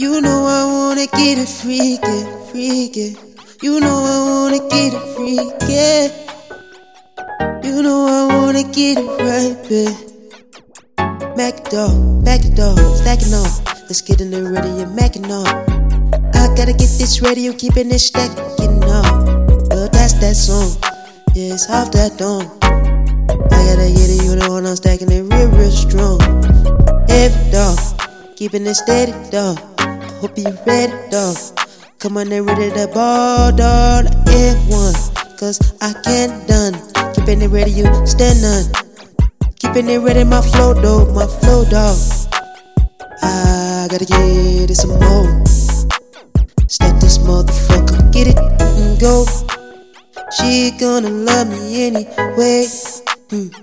You know I wanna get it freaky, freaky. You know I wanna get it freaky. You know I wanna get it right, babe. Mac it up, back it up, stacking up. Let's get in the and macking up. I gotta get this radio, keeping it stacking up. But that's that song, yeah, it's off that dome. I gotta get it, you know, when I'm stacking it real, real strong. Every dog, keeping it steady, dog. Hope you ready, dog. Come on and ready to ball, dog. Like one, cause I can't done. Keeping it ready, you stand on. Keeping it ready, my flow, dog, my flow, dog. I gotta get it some more. Stack this motherfucker, get it and go. She gonna love me anyway. Hmm.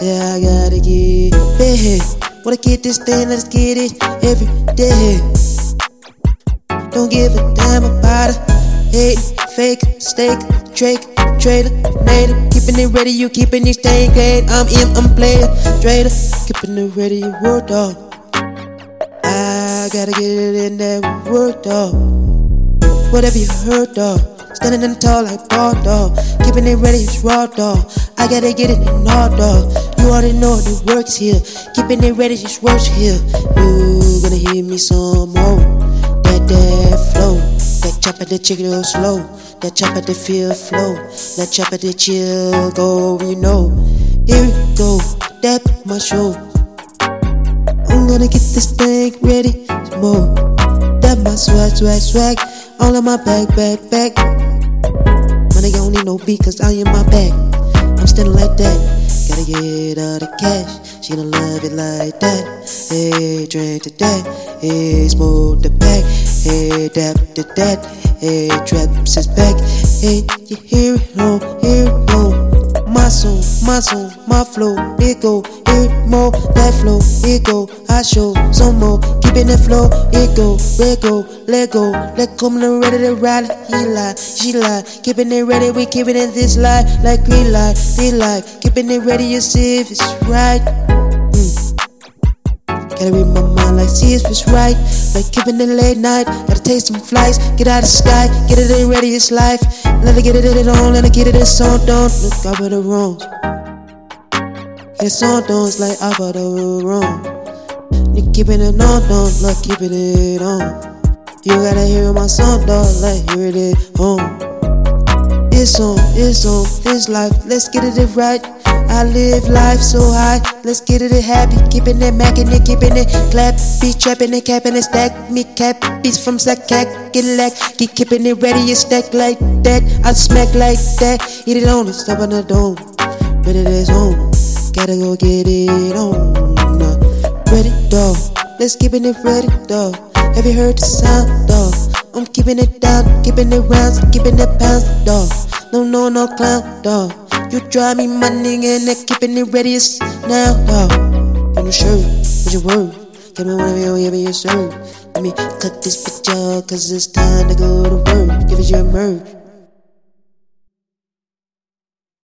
Yeah, I gotta get it. Wanna get this thing, let's get it every day. Hate, fake, stake, Drake, trader, native. Keeping it ready, you keeping it staying great. I'm in, I'm player, trader. Keeping it ready, you work dog. I gotta get it in that work dog. Whatever you heard dog. Standing in tall like ball dog. Keeping it ready, it's raw dog. I gotta get it in all dog. You already know the works here. Keeping it ready, just works here. You gonna hear me some more. That that flow. That chop at the go slow. That chop at the feel flow. That chop at the chill go, you know. Here we go. That my show. I'm gonna get this thing ready. More. That my swag, swag, swag. All in my bag, bag, bag. Money don't need no beat, cause I am my bag. I'm standing like that. Gotta get all the cash. She gonna love it like that. Hey, drink to that. Hey, smoke the back. Hey, dap to that. Hey, eh, traps his back. Hey, you hear it on, hear it on. My song, my song, my flow, it go, it more, that flow, it go, I show some more, keeping the flow, it go, let go, let go, let come and ready to ride, he lie, she lie, keeping it ready, we keeping it this lie, like green light, they like, keeping it ready, you see if it's right. Gotta read my mind like see if it's right. Like keeping it late night. Gotta take some flights. Get out of the sky. Get it in ready, it's life. Let get it in it on. Let her get it in song. Don't look up at the wrongs. Get a song done. It's like up at the wrong. You keeping it on, don't look, keeping it on. You gotta hear my song, dog. Like hear it on. It's on, it's on, this life. Let's get it right. I live life so high. Let's get it happy. Keeping it, macking it, keeping it. Clap, be trapping it, capping it, stack. Me cap, beats from sack, cack. Get it like, keep keeping it ready. You stack like that. I smack like that. Eat it on, stop on the dome. Ready, it's on. Gotta go get it on. Ready, dog. Let's keeping it ready, dog. Have you heard the sound, dog? I'm keeping it down, keeping it rounds, keeping it pounds, dog. No, no, no clown, dog. You drive me money and I'm keeping it ready as now, dog. Your shirt, with your word. Give me whatever you ever you serve. Let me cut this out, cause it's time to go to work. Give it your merch.